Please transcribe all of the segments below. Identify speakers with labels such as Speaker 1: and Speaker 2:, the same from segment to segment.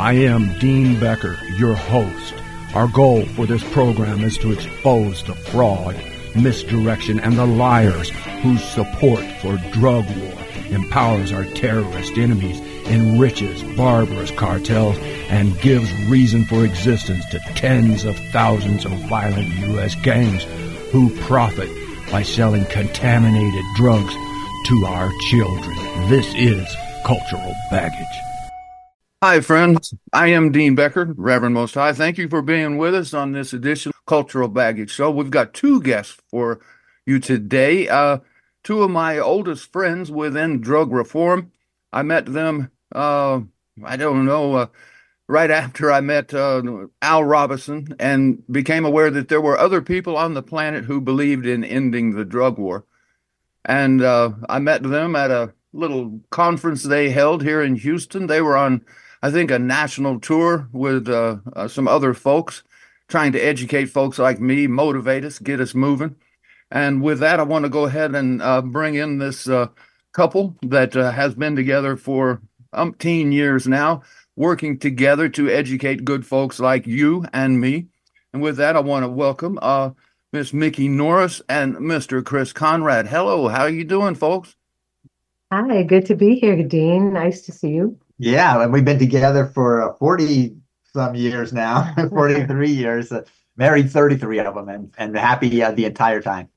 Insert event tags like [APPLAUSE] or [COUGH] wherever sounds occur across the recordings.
Speaker 1: I am Dean Becker, your host. Our goal for this program is to expose the fraud, misdirection, and the liars whose support for drug war empowers our terrorist enemies, enriches barbarous cartels, and gives reason for existence to tens of thousands of violent U.S. gangs who profit by selling contaminated drugs to our children. This is cultural baggage.
Speaker 2: Hi, friends. I am Dean Becker, Reverend Most High. Thank you for being with us on this edition of Cultural Baggage Show. We've got two guests for you today. Uh, two of my oldest friends within drug reform. I met them, uh, I don't know, uh, right after I met uh, Al Robison and became aware that there were other people on the planet who believed in ending the drug war. And uh, I met them at a little conference they held here in Houston. They were on, I think, a national tour with uh, uh, some other folks, trying to educate folks like me, motivate us, get us moving. And with that, I want to go ahead and uh, bring in this uh, couple that uh, has been together for umpteen years now, working together to educate good folks like you and me. And with that, I want to welcome uh, Miss Mikki Norris and Mr. Chris Conrad. Hello, how are you doing, folks?
Speaker 3: Hi, good to be here, Dean. Nice to see you.
Speaker 4: Yeah, and we've been together for 40 some years now, [LAUGHS] 43 years, uh, married 33 of them, and, and happy uh, the entire time.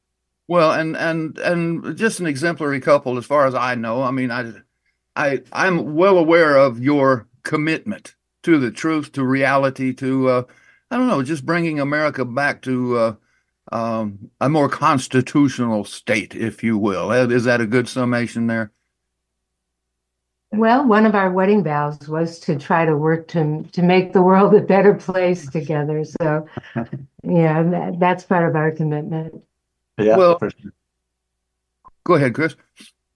Speaker 2: Well, and and and just an exemplary couple, as far as I know. I mean, I, I I'm well aware of your commitment to the truth, to reality, to uh, I don't know, just bringing America back to uh, um, a more constitutional state, if you will. Is that a good summation there?
Speaker 3: Well, one of our wedding vows was to try to work to to make the world a better place together. So, yeah, that, that's part of our commitment.
Speaker 4: Yeah.
Speaker 2: Well, sure. go ahead, Chris.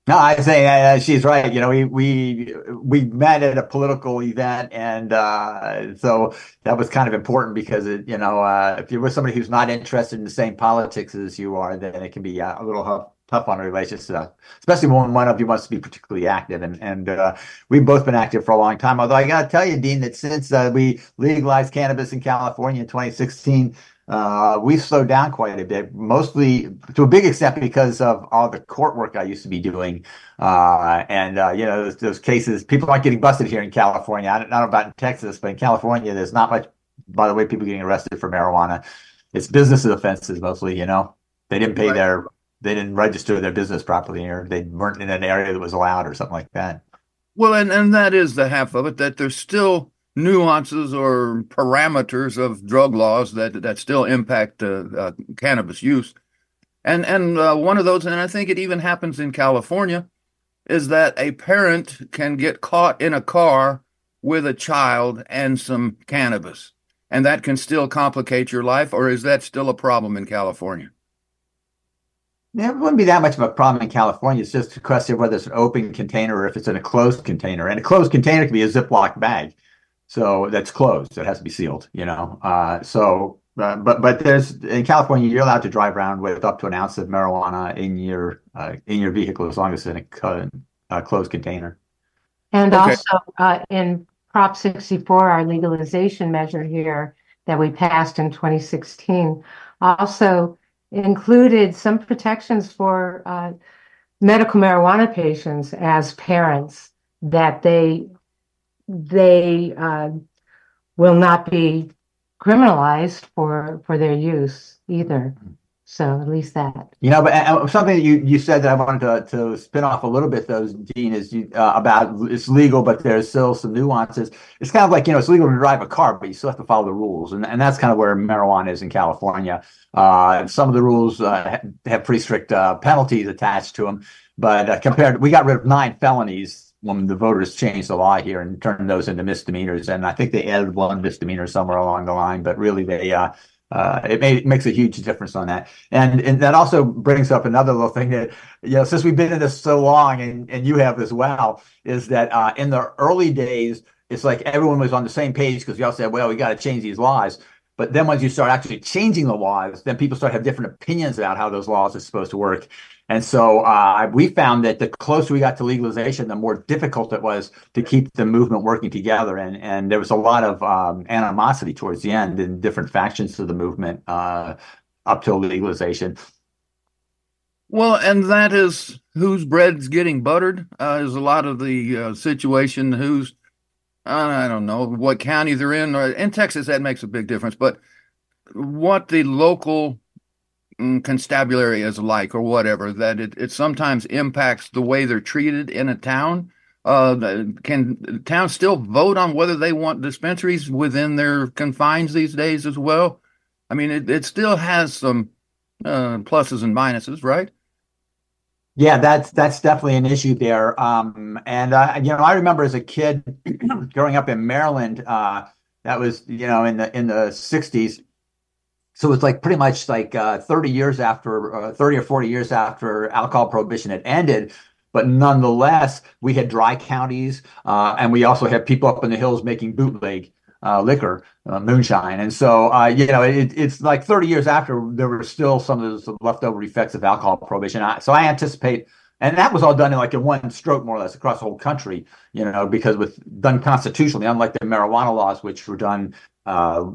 Speaker 4: No, I say uh, she's right. You know, we we we met at a political event, and uh, so that was kind of important because it, you know, uh, if you're with somebody who's not interested in the same politics as you are, then it can be uh, a little tough, on a relationship, especially when one of you wants to be particularly active. And and uh, we've both been active for a long time. Although I got to tell you, Dean, that since uh, we legalized cannabis in California in 2016 uh, we've slowed down quite a bit, mostly to a big extent because of all the court work I used to be doing. Uh, and, uh, you know, those, those, cases, people aren't getting busted here in California. I don't, know about in Texas, but in California, there's not much, by the way, people getting arrested for marijuana. It's business offenses mostly, you know. They didn't pay their, they didn't register their business properly or they weren't in an area that was allowed or something like that.
Speaker 2: Well, and, and that is the half of it, that there's still nuances or parameters of drug laws that that still impact uh, uh, cannabis use. And and uh, one of those, and I think it even happens in California, is that a parent can get caught in a car with a child and some cannabis, and that can still complicate your life. Or is that still a problem in California?
Speaker 4: It wouldn't be that much of a problem in California. It's just a question of whether it's an open container or if it's in a closed container. And a closed container can be a Ziploc bag. So that's closed. It has to be sealed, you know. Uh, so, uh, but but there's in California, you're allowed to drive around with up to an ounce of marijuana in your uh, in your vehicle as long as it's in a, closed container.
Speaker 3: And okay. also uh, in Prop 64, our legalization measure here that we passed in 2016, also included some protections for uh, medical marijuana patients as parents that they they uh, will not be criminalized for for their use either. So at least that.
Speaker 4: You know, but uh, something that you, you said that I wanted to, to spin off a little bit, though, Dean, is you, uh, about it's legal, but there's still some nuances. It's kind of like, you know, it's legal to drive a car, but you still have to follow the rules. And, and that's kind of where marijuana is in California. Uh, some of the rules uh, have pretty strict uh, penalties attached to them. But uh, compared, we got rid of nine felonies when the voters changed the law here and turned those into misdemeanors. And I think they added one misdemeanor somewhere along the line, but really they, uh, it, it makes a huge difference on that. And, and that also brings up another little thing that, you know, since we've been in this so long and, and you have as well, is that uh, in the early days, it's like everyone was on the same page because we all said, well, we got to change these laws. But then once you start actually changing the laws, then people start to have different opinions about how those laws are supposed to work. And so uh, we found that the closer we got to legalization, the more difficult it was to keep the movement working together. And, and there was a lot of um, animosity towards the end in different factions of the movement uh, up till legalization.
Speaker 2: Well, and that is whose bread's getting buttered uh, is a lot of the uh, situation. Who's I don't know what county they're in. In Texas, that makes a big difference. But what the local constabulary is like, or whatever, that it, it sometimes impacts the way they're treated in a town. Uh, can towns still vote on whether they want dispensaries within their confines these days as well? I mean, it, it still has some uh, pluses and minuses, right?
Speaker 4: Yeah, that's that's definitely an issue there. Um, and you know, I remember as a kid [CLEARS THROAT] growing up in Maryland, uh, that was you know in the in the '60s. So it's like pretty much like uh, 30 years after, uh, 30 or 40 years after alcohol prohibition had ended. But nonetheless, we had dry counties, uh, and we also had people up in the hills making bootleg uh, liquor, uh, moonshine. And so, uh, you know, it, it's like 30 years after there were still some of those leftover effects of alcohol prohibition. I, so I anticipate, and that was all done in like in one stroke, more or less, across the whole country, you know, because with done constitutionally, unlike the marijuana laws, which were done, uh,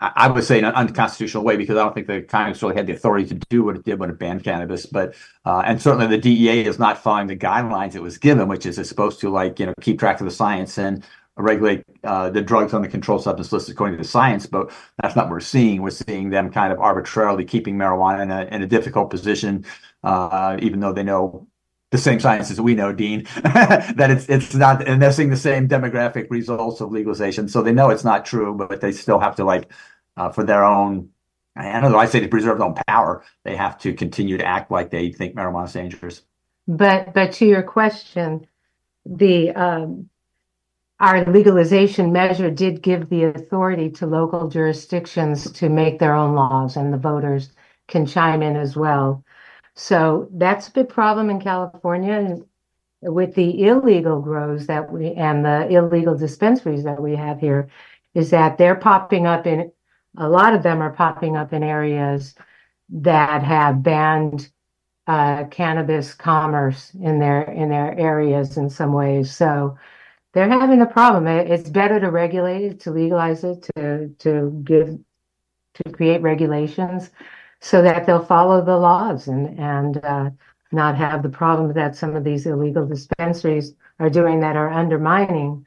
Speaker 4: I would say in an unconstitutional way, because I don't think the Congress really had the authority to do what it did when it banned cannabis. But, uh, and certainly the DEA is not following the guidelines it was given, which is it's supposed to like, you know, keep track of the science and regulate uh, the drugs on the controlled substance list according to the science, but that's not what we're seeing. We're seeing them kind of arbitrarily keeping marijuana in a, in a difficult position, uh, even though they know the same science as we know, Dean, [LAUGHS] that it's it's not, and they're seeing the same demographic results of legalization. So they know it's not true, but they still have to like, uh, for their own, I don't know, I say to preserve their own power, they have to continue to act like they think marijuana is dangerous.
Speaker 3: But but to your question, the um, our legalization measure did give the authority to local jurisdictions to make their own laws, and the voters can chime in as well. So that's a big problem in California with the illegal grows that we and the illegal dispensaries that we have here is that they're popping up in a lot of them are popping up in areas that have banned uh, cannabis commerce in their in their areas in some ways. So they're having a problem. It's better to regulate it, to legalize it, to to give to create regulations so that they'll follow the laws and and uh, not have the problems that some of these illegal dispensaries are doing that are undermining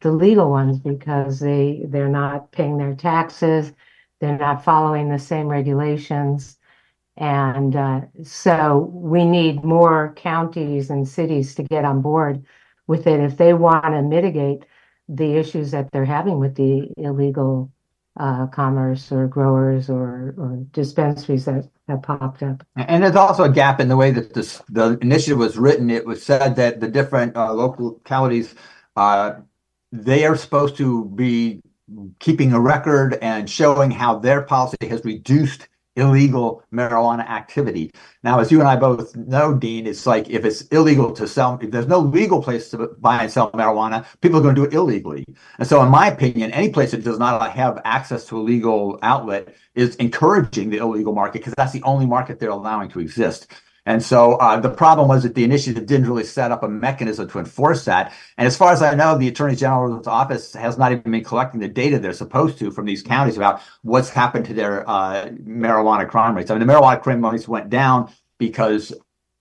Speaker 3: the legal ones because they they're not paying their taxes, they're not following the same regulations. And uh, so we need more counties and cities to get on board with it if they want to mitigate the issues that they're having with the illegal uh, commerce or growers or, or dispensaries that have popped up.
Speaker 4: And there's also a gap in the way that this, the initiative was written. It was said that the different uh, localities, uh, they are supposed to be keeping a record and showing how their policy has reduced illegal marijuana activity. Now, as you and I both know, Dean, it's like if it's illegal to sell, if there's no legal place to buy and sell marijuana, people are going to do it illegally. And so, in my opinion, any place that does not have access to a legal outlet is encouraging the illegal market because that's the only market they're allowing to exist. And so uh, the problem was that the initiative didn't really set up a mechanism to enforce that. And as far as I know, the Attorney General's office has not even been collecting the data they're supposed to from these counties about what's happened to their uh, marijuana crime rates. I mean, the marijuana crime rates went down because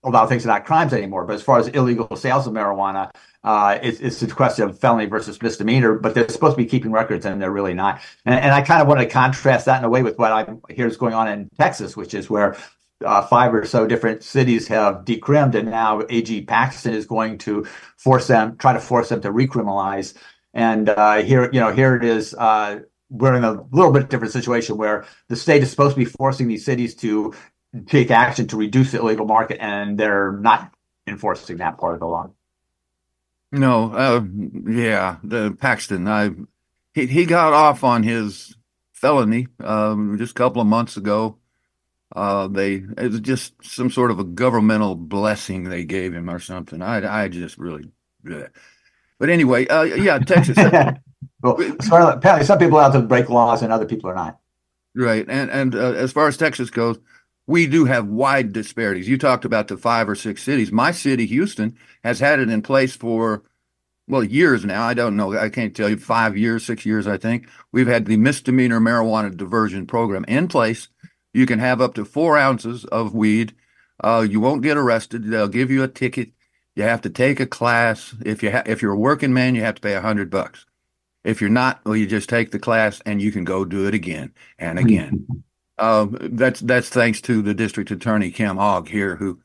Speaker 4: a lot of things are not crimes anymore. But as far as illegal sales of marijuana, uh, it's, it's a question of felony versus misdemeanor, but they're supposed to be keeping records and they're really not. And, and I kind of want to contrast that in a way with what I hear is going on in Texas, which is where uh, five or so different cities have decrimmed, and now AG Paxton is going to force them, try to force them to recriminalize. And uh, here, you know, here it is. Uh, we're in a little bit different situation where the state is supposed to be forcing these cities to take action to reduce the illegal market, and they're not enforcing that part of the law.
Speaker 2: No, uh, yeah, the Paxton. I he he got off on his felony um, just a couple of months ago uh, they it was just some sort of a governmental blessing they gave him or something. I I just really, bleh. but anyway, uh, yeah, Texas. [LAUGHS]
Speaker 4: well, apparently some people are out to break laws and other people are not.
Speaker 2: Right. And and uh, as far as Texas goes, we do have wide disparities. You talked about the five or six cities. My city, Houston, has had it in place for well years now. I don't know. I can't tell you five years, six years. I think we've had the misdemeanor marijuana diversion program in place. You can have up to four ounces of weed. Uh, you won't get arrested. They'll give you a ticket. You have to take a class. If you ha- if you're a working man, you have to pay a hundred bucks. If you're not, well, you just take the class and you can go do it again and again. uh, [LAUGHS] that's that's thanks to the district attorney Kim Ogg here, who,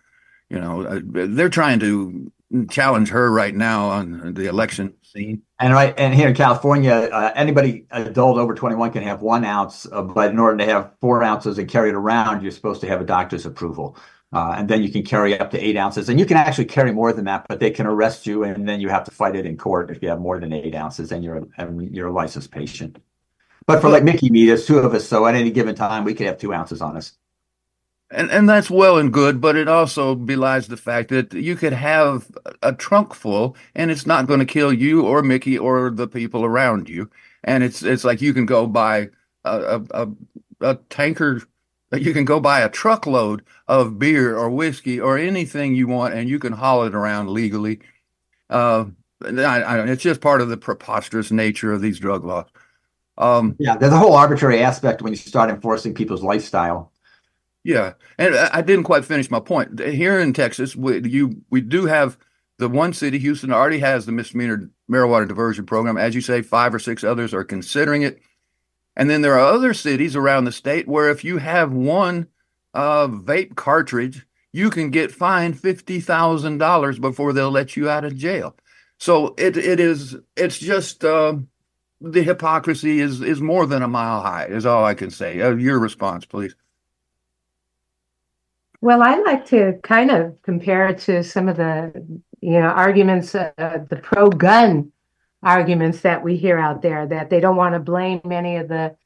Speaker 2: you know, uh, they're trying to challenge her right now on the election
Speaker 4: And right, and here in California, uh, anybody adult over 21 can have one ounce, uh, but in order to have four ounces and carry it around, you're supposed to have a doctor's approval. Uh, and then you can carry up to eight ounces, and you can actually carry more than that, but they can arrest you, and then you have to fight it in court if you have more than eight ounces, and you're a, you're a licensed patient. But for like Mikki me, there's two of us, so at any given time we could have two ounces on us.
Speaker 2: And and that's well and good, but it also belies the fact that you could have a trunk full, and it's not going to kill you or Mikki or the people around you. And it's it's like you can go buy a a, a tanker you can go buy a truckload of beer or whiskey or anything you want, and you can haul it around legally. Uh, I, I, it's just part of the preposterous nature of these drug laws.
Speaker 4: Um, yeah, there's a whole arbitrary aspect when you start enforcing people's lifestyle.
Speaker 2: Yeah, and I didn't quite finish my point. Here in Texas, we you we do have the one city, Houston, already has the misdemeanor marijuana diversion program. As you say, five or six others are considering it. And then there are other cities around the state where if you have one uh, vape cartridge, you can get fined fifty thousand dollars before they'll let you out of jail. So it it is it's just uh, the hypocrisy is is more than a mile high. Is all I can say. Uh, your response, please.
Speaker 3: Well, I like to kind of compare it to some of the you know arguments, uh, the pro gun arguments that we hear out there that they don't want to blame any of the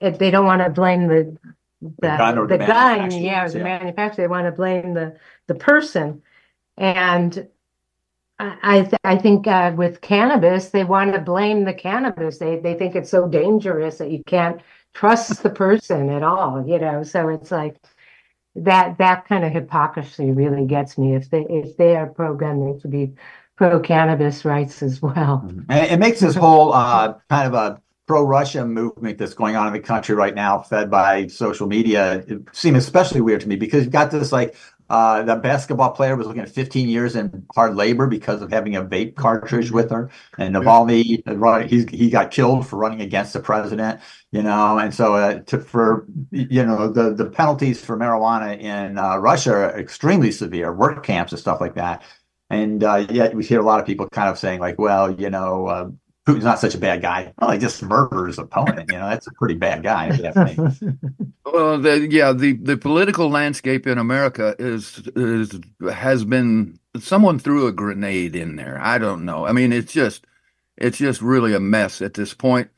Speaker 3: they don't want to blame the the, the gun, the, the gun yeah, or the manufacturer. They want to blame the the person, and I th- I think uh, with cannabis they want to blame the cannabis. They they think it's so dangerous that you can't trust the person at all. You know, so it's like that that kind of hypocrisy really gets me. If they if they are pro gun, they should be pro cannabis rights as well.
Speaker 4: Mm-hmm. It makes this whole uh, kind of a pro Russia movement that's going on in the country right now, fed by social media, seem especially weird to me because you've got this like uh, the basketball player was looking at 15 years in hard labor because of having a vape cartridge with her. And Navalny, uh, he he got killed for running against the president, you know. And so, uh, to, for you know, the the penalties for marijuana in uh, Russia are extremely severe, work camps and stuff like that. And uh, yet we hear a lot of people kind of saying like, well, you know, uh, Putin's not such a bad guy. Well, he just murdered his opponent. You know, that's a pretty bad guy. [LAUGHS]
Speaker 2: well, the, yeah, the, the political landscape in America is is has been someone threw a grenade in there. I don't know. I mean, it's just it's just really a mess at this point.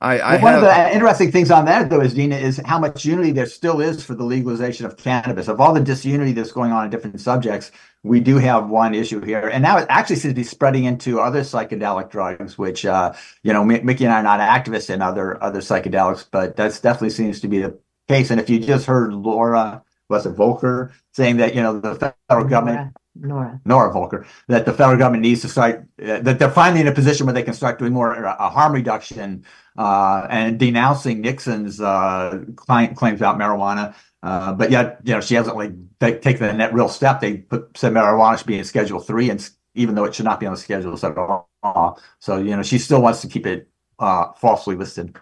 Speaker 2: I, I
Speaker 4: well, one have, of the interesting things on that, though, is Dina, is how much unity there still is for the legalization of cannabis. Of all the disunity that's going on in different subjects, we do have one issue here, and now it actually seems to be spreading into other psychedelic drugs. Which, uh, you know, Mikki and I are not activists in other other psychedelics, but that's definitely seems to be the case. And if you just heard Laura, was it Volkow, saying that you know the federal government
Speaker 3: Nora.
Speaker 4: Nora Volkow, that the federal government needs to start, uh, that they're finally in a position where they can start doing more uh, harm reduction uh, and denouncing Nixon's uh, client claims about marijuana. Uh, but yet, you know, she hasn't like t- taken the net real step. They put said marijuana should be in Schedule Three, and even though it should not be on the schedule at all. So you know, she still wants to keep it uh, falsely listed.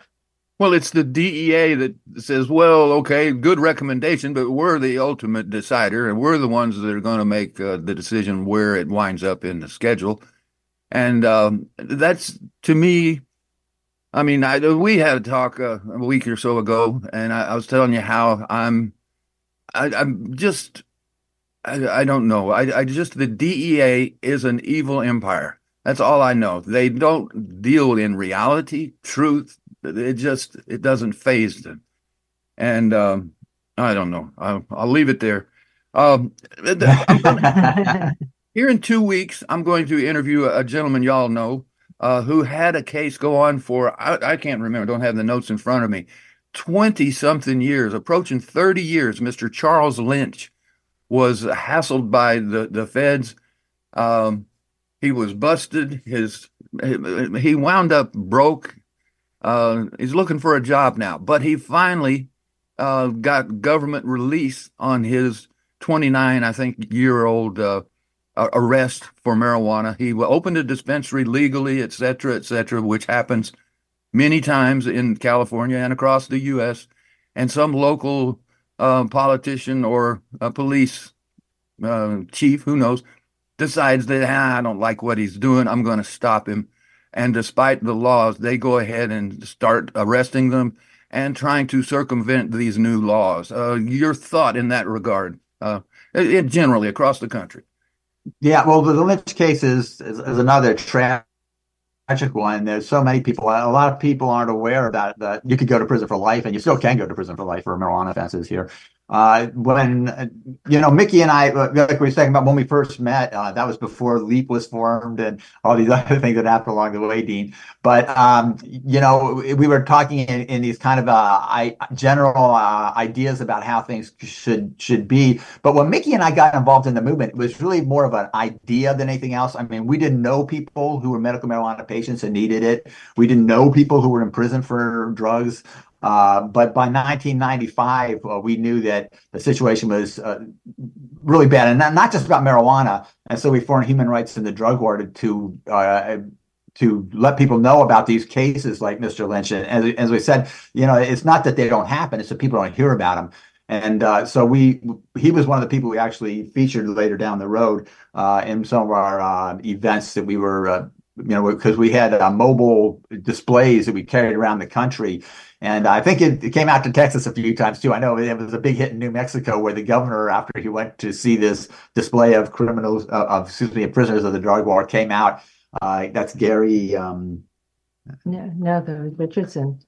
Speaker 2: Well, it's the DEA that says, well, okay, good recommendation, but we're the ultimate decider, and we're the ones that are going to make uh, the decision where it winds up in the schedule. And um, that's, to me, I mean, I, we had a talk uh, a week or so ago, and I, I was telling you how I'm, I, am just, I, I, don't know. I, I just the DEA is an evil empire. That's all I know. They don't deal in reality, truth. It just it doesn't phase them, and um, I don't know. I'll, I'll leave it there. Um, [LAUGHS] here in two weeks, I'm going to interview a gentleman y'all know uh, who had a case go on for, I, I, can't remember, don't have the notes in front of me, 20 something years, approaching 30 years, Mr. Charles Lynch was hassled by the, the feds. Um, he was busted. His he wound up broke. Uh, he's looking for a job now, but he finally uh, got government release on his 29, I think, year old uh, arrest for marijuana. He opened a dispensary legally, et cetera, et cetera, which happens many times in California and across the U.S. And some local uh, politician or police uh, chief, who knows, decides that ah, I don't like what he's doing. I'm going to stop him. And despite the laws, they go ahead and start arresting them and trying to circumvent these new laws. Uh, your thought in that regard, uh, it, generally across the country?
Speaker 4: Yeah, well, the Lynch case is, is, is another tragic one. There's so many people. A lot of people aren't aware that that you could go to prison for life, and you still can go to prison for life for marijuana offenses here. Uh, when uh, you know Mikki and I, uh, like we were talking about when we first met, uh, that was before LEAP was formed and all these [LAUGHS] other things that happened along the way, Dean. But um, you know, we were talking in, in these kind of uh, I, general uh, ideas about how things should should be. But when Mikki and I got involved in the movement, it was really more of an idea than anything else. I mean, we didn't know people who were medical marijuana patients and needed it. We didn't know people who were in prison for drugs. Uh, but by 1995, uh, we knew that the situation was uh, really bad, and not, not, just about marijuana. And so we formed Human Rights in the Drug War to to, uh, to let people know about these cases like Mr. Lynch. And as, as, we said, you know, it's not that they don't happen; it's that people don't hear about them. And uh, so we, he was one of the people we actually featured later down the road in some of our events that we were you know, because we had uh, mobile displays that we carried around the country. And I think it, it, came out to Texas a few times too. I know it was a big hit in New Mexico where the governor, after he went to see this display of criminals, uh, of excuse me, prisoners of the drug war, came out. Uh, that's Gary. Um,
Speaker 3: no, no, the Richardson.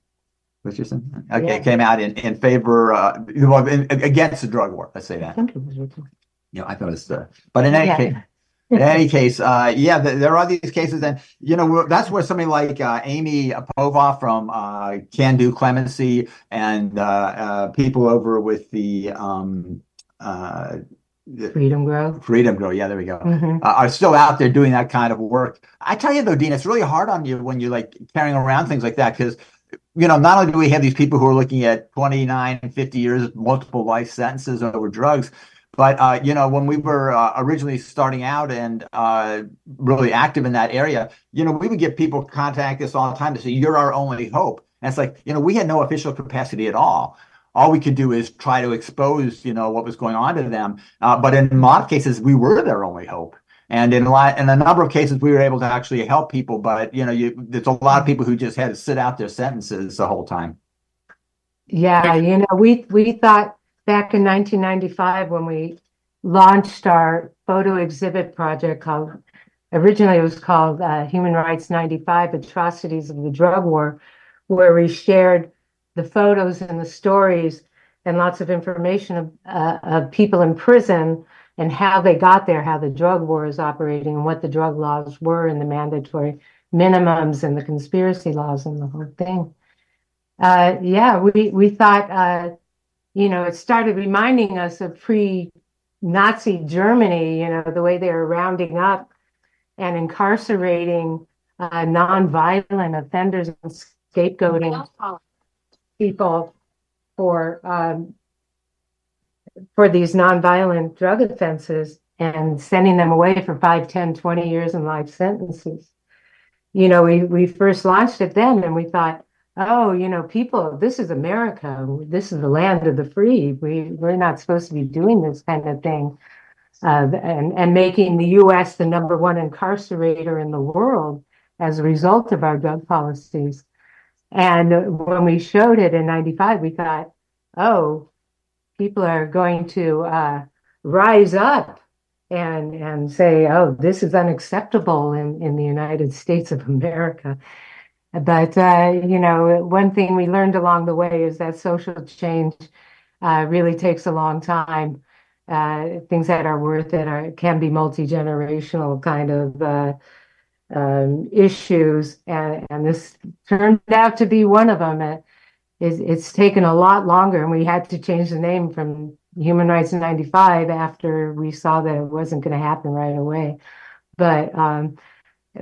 Speaker 4: Richardson. Okay, yeah. came out in in favor, uh, in, against the drug war. Let's say that. I think it was Richardson. Yeah, I thought it was. But in any yeah. case in any case, uh, yeah, th- there are these cases, and you know that's where somebody like uh, Amy Povah from uh, Can Do Clemency and uh, uh, people over with the um, uh,
Speaker 3: Freedom Grow.
Speaker 4: Freedom Grow, yeah, there we go. Mm-hmm. are still out there doing that kind of work. I tell you though, Dean, it's really hard on you when you're like carrying around things like that because you know, not only do we have these people who are looking at 29, 50 years, multiple life sentences over drugs, but uh, you know, when we were uh, originally starting out and uh, really active in that area, you know, we would get people contact us all the time to say, "You're our only hope." And it's like, you know, we had no official capacity at all. All we could do is try to expose, you know, what was going on to them. Uh, but in a lot of cases, we were their only hope. And in a lot, in a number of cases, we were able to actually help people. But you know, you, there's a lot of people who just had to sit out their sentences the whole time.
Speaker 3: Yeah, you know, we we thought back in 1995 when we launched our photo exhibit project called originally it was called uh, Human Rights 95 Atrocities of the Drug War, where we shared the photos and the stories and lots of information of, uh, of people in prison and how they got there, how the drug war is operating, and what the drug laws were, and the mandatory minimums, and the conspiracy laws, and the whole thing. Uh, yeah, we we thought uh, you know, it started reminding us of pre Nazi Germany, you know, the way they were rounding up and incarcerating uh, nonviolent offenders and scapegoating people for um, for these nonviolent drug offenses and sending them away for 5 10 20 years in life sentences. You know we we first launched it then and we thought oh, you know, people, this is America. This is the land of the free. We we're not supposed to be doing this kind of thing. Uh, and, and making the US the number one incarcerator in the world as a result of our drug policies. And when we showed it in 95, we thought, oh, people are going to uh, rise up and, and say, oh, this is unacceptable in, in the United States of America. But, uh, you know, one thing we learned along the way is that social change uh, really takes a long time. Uh, things that are worth it are, can be multi generational kind of uh, um, issues, and, and, this turned out to be one of them. it's, it's taken a lot longer, and we had to change the name from Human Rights in 95 after we saw that it wasn't going to happen right away. But um,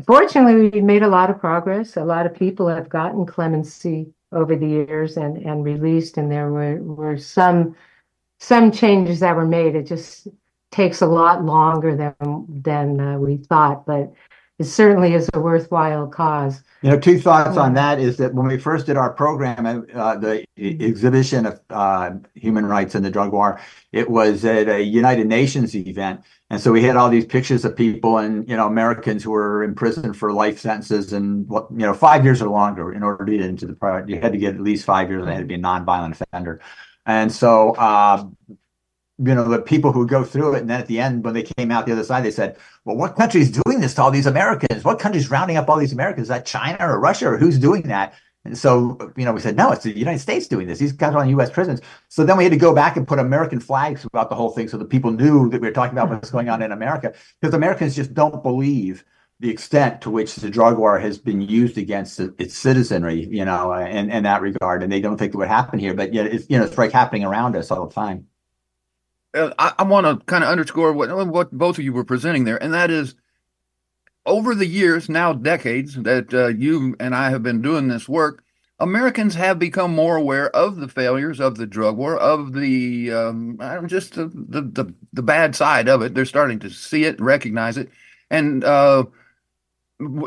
Speaker 3: fortunately, we've made a lot of progress. A lot of people have gotten clemency over the years and, and released, and there were, were some some changes that were made. It just takes a lot longer than than uh, we thought, but it certainly is a worthwhile cause.
Speaker 4: You know, two thoughts on that is that when we first did our program, uh, the exhibition of uh, human rights in the drug war, it was at a United Nations event, and so we had all these pictures of people and you know Americans who were in prison for life sentences and what you know five years or longer in order to get into the project. You had to get at least five years, and they had to be a nonviolent offender. And so uh, you know, the people who go through it. And then at the end, when they came out the other side, they said, well, what country is doing this to all these Americans? What country is rounding up all these Americans? Is that China or Russia or who's doing that? And so, you know, we said, no, it's the United States doing this. These guys are on U.S. prisons. So then we had to go back and put American flags throughout the whole thing so that people knew that we were talking about what's going on in America. Because Americans just don't believe the extent to which the drug war has been used against its citizenry, you know, in, in that regard. And they don't think it would happen here. But yet, it's, you know, it's like happening around us all the time.
Speaker 2: Uh, I, I want to kind of underscore what what both of you were presenting there, and that is over the years, now decades, that uh, you and I have been doing this work. Americans have become more aware of the failures of the drug war, of the um, just the, the, the bad side of it. They're starting to see it, recognize it, and uh,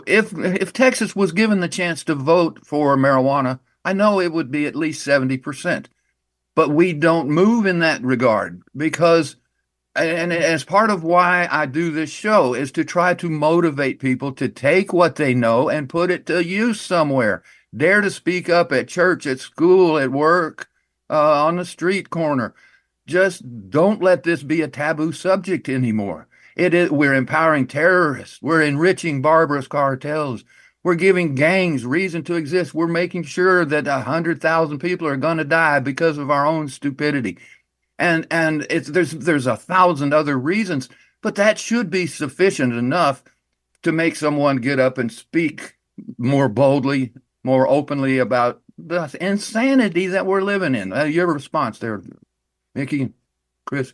Speaker 2: if if Texas was given the chance to vote for marijuana, I know it would be at least seventy percent but we don't move in that regard because and as part of why I do this show is to try to motivate people to take what they know and put it to use somewhere. Dare to speak up at church, at school, at work, uh, on the street corner. Just don't let this be a taboo subject anymore. It is, we're empowering terrorists. We're enriching barbarous cartels. We're giving gangs reason to exist. We're making sure that a hundred thousand people are going to die because of our own stupidity, and and it's there's there's a thousand other reasons, but that should be sufficient enough to make someone get up and speak more boldly, more openly about the insanity that we're living in. Uh, your response there, Mikki, Chris.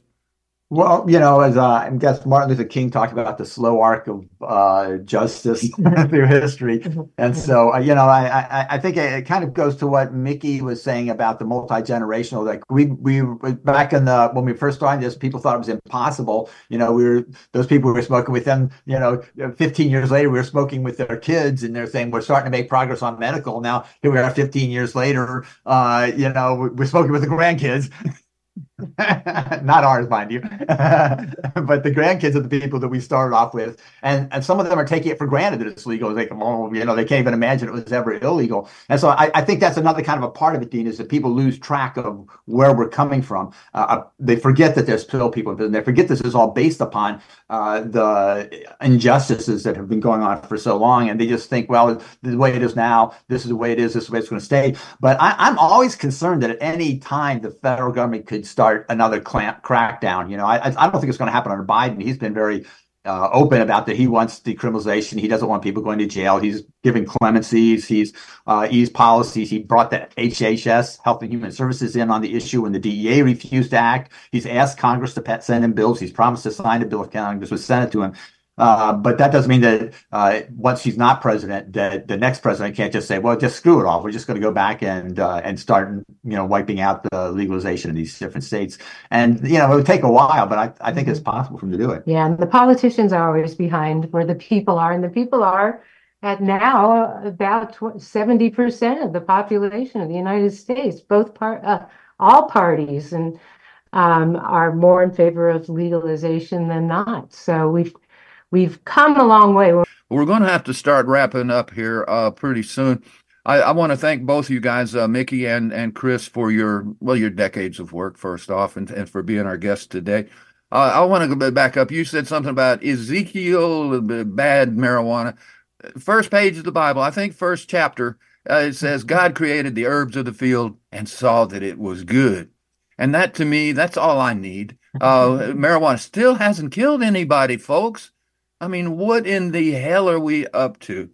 Speaker 4: Well, you know, as uh, I guess Martin Luther King talked about the slow arc of uh, justice [LAUGHS] through history, and so uh, you know, I, I, I think it, it, kind of goes to what Mikki was saying about the multi generational. Like we we back in the when we first started this, people thought it was impossible. You know, we were those people we were smoking with them. You know, 15 years later, we were smoking with their kids, and they're saying we're starting to make progress on medical. Now here we are, 15 years later. Uh, you know, we're smoking with the grandkids. [LAUGHS] [LAUGHS] not ours, mind you, [LAUGHS] but the grandkids of the people that we started off with, and and some of them are taking it for granted that it's legal. They, oh, you know, they can't even imagine it was ever illegal. And so I, I think that's another kind of a part of it, Dean, is that people lose track of where we're coming from. Uh, uh they forget that there's still people in. They forget this is all based upon uh, the injustices that have been going on for so long, and they just think, well, the way it is now, this is the way it is, this is the way it's going to stay. But I, I'm always concerned that at any time the federal government could start another clamp, crackdown. You know, I, I don't think it's going to happen under Biden. He's been very uh, open about that. He wants decriminalization. He doesn't want people going to jail. He's giving clemencies. He's uh, eased policies. He brought the HHS, Health and Human Services, in on the issue when the DEA refused to act. He's asked Congress to send him bills. He's promised to sign a bill if Congress was sent it to him. Uh, but that doesn't mean that uh, once he's not president, that the next president can't just say, "Well, just screw it all. We're just going to go back and uh, and start, you know, wiping out the legalization in these different states." And you know, it would take a while, but I, I think it's possible for him to do it.
Speaker 3: Yeah, and the politicians are always behind where the people are, and the people are at now about seventy percent of the population of the United States. Both part, uh, all parties, and um, are more in favor of legalization than not. So we've we've come a long way.
Speaker 2: We're going to have to start wrapping up here uh, pretty soon. I, I want to thank both of you guys, uh, Mikki and, and Chris, for your well your decades of work first off, and, and for being our guest today. Uh, I want to go back up. You said something about Ezekiel, bad marijuana. First page of the Bible, I think first chapter, uh, it says God created the herbs of the field and saw that it was good. And that to me, that's all I need. Uh, [LAUGHS] marijuana still hasn't killed anybody, folks. I mean, what in the hell are we up to?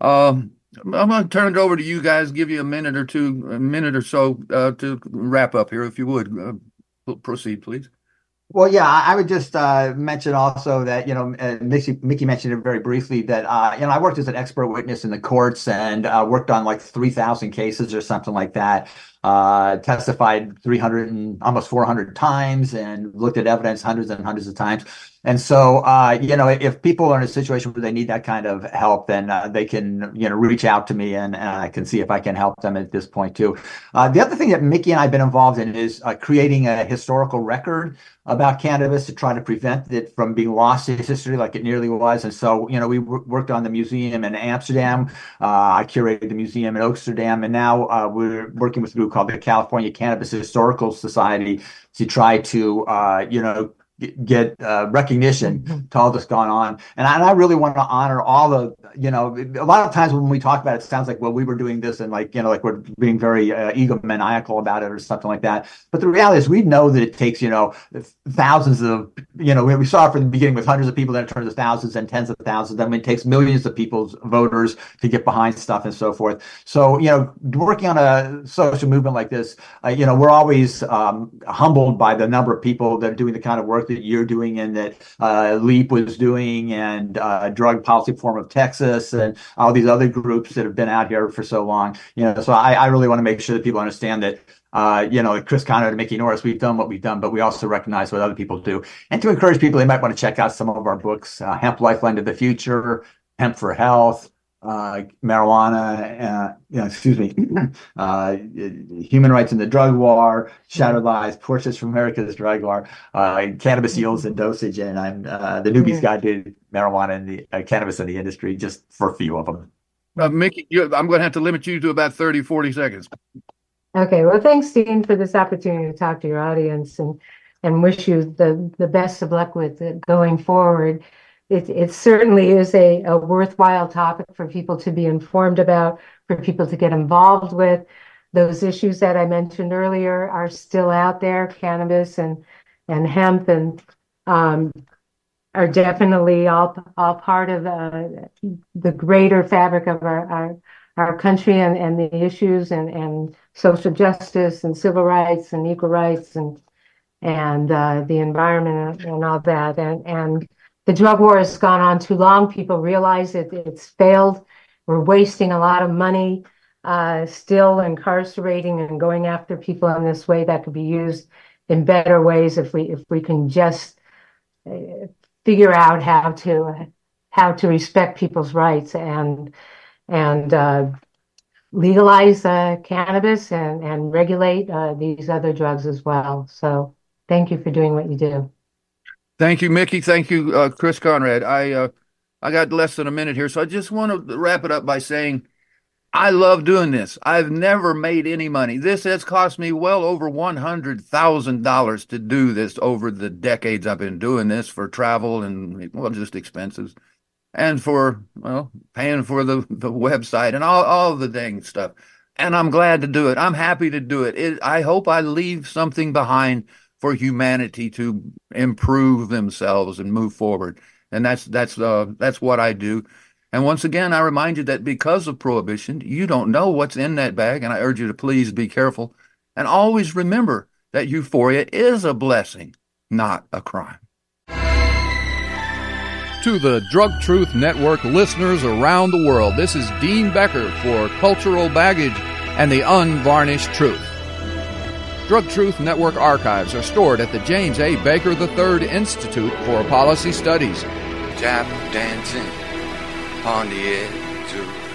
Speaker 2: Um, I'm going to turn it over to you guys. Give you a minute or two, a minute or so uh, to wrap up here, if you would. Uh, proceed, please.
Speaker 4: Well, yeah, I would just uh, mention also that you know uh, Mikki, Mikki mentioned it very briefly that uh, you know I worked as an expert witness in the courts and uh, worked on like three thousand cases or something like that. Uh, testified 300 and almost 400 times and looked at evidence hundreds and hundreds of times. And so, uh, you know, if people are in a situation where they need that kind of help, then uh, they can, you know, reach out to me and, I can see if I can help them at this point too. Uh, the other thing that Mikki and I have been involved in is uh, creating a historical record about cannabis to try to prevent it from being lost to history like it nearly was. And so, you know, we w- worked on the museum in Amsterdam. Uh, I curated the museum in Amsterdam, and now uh, we're working with a group called the California Cannabis Historical Society to try to, you know, get uh, recognition mm-hmm. to all that's gone on. And I, and I, really want to honor all the, you know, a lot of times when we talk about it, it sounds like, well, we were doing this and like, you know, like we're being very uh, egomaniacal about it or something like that. But the reality is we know that it takes, you know, thousands of, you know, we saw it from the beginning with hundreds of people, then it turns to thousands and tens of thousands. I mean, it takes millions of people's voters to get behind stuff and so forth. So, you know, working on a social movement like this, uh, you know, we're always um, humbled by the number of people that are doing the kind of work that you're doing and that uh, LEAP was doing and uh, Drug Policy Forum of Texas and all these other groups that have been out here for so long. You know, so I, I really want to make sure that people understand that uh, you know, Chris Conrad and Mikki Norris, we've done what we've done, but we also recognize what other people do. And to encourage people, they might want to check out some of our books, uh, Hemp Lifeline to the Future, Hemp for Health, marijuana, uh, you know, excuse me, [CLEARS THROAT] uh, human rights in the drug war, shattered lives, portraits from America's drug war, uh, cannabis yields and dosage, and I'm uh, the newbie's guide to marijuana and the uh, cannabis in the industry, just for a few of them.
Speaker 2: Mikki, you, I'm going to have to limit you to about 30, 40 seconds.
Speaker 3: Okay, well, thanks, Dean, for this opportunity to talk to your audience and and wish you the the best of luck with it going forward it, it certainly is a, a worthwhile topic for people to be informed about, for people to get involved with. Those issues that I mentioned earlier are still out there, cannabis and and hemp, and um, are definitely all all part of uh, the greater fabric of our our, our country and, and the issues and, and social justice and civil rights and equal rights and and uh, the environment and, all that and and the drug war has gone on too long. People realize it, it's failed. We're wasting a lot of money, uh, still incarcerating and going after people in this way that could be used in better ways if we if we can just uh, figure out how to how to respect people's rights and and uh, legalize uh, cannabis and and regulate these other drugs as well. So thank you for doing what you do.
Speaker 2: Thank you, Mikki. Thank you, uh, Chris Conrad. I uh, I got less than a minute here, so I just want to wrap it up by saying I love doing this. I've never made any money. This has cost me well over one hundred thousand dollars to do this over the decades I've been doing this for travel and well, just expenses, and for well, paying for the the website and all all the dang stuff. And I'm glad to do it. I'm happy to do it. it I hope I leave something behind for humanity to improve themselves and move forward. And that's that's uh, that's what I do. And once again, I remind you that because of prohibition, you don't know what's in that bag, and I urge you to please be careful and always remember that euphoria is a blessing, not a crime.
Speaker 1: To the Drug Truth Network listeners around the world, this is Dean Becker for Cultural Baggage and the Unvarnished Truth. Drug Truth Network archives are stored at the James A. Baker III Institute for Policy Studies.
Speaker 5: Tap dancing on the edge of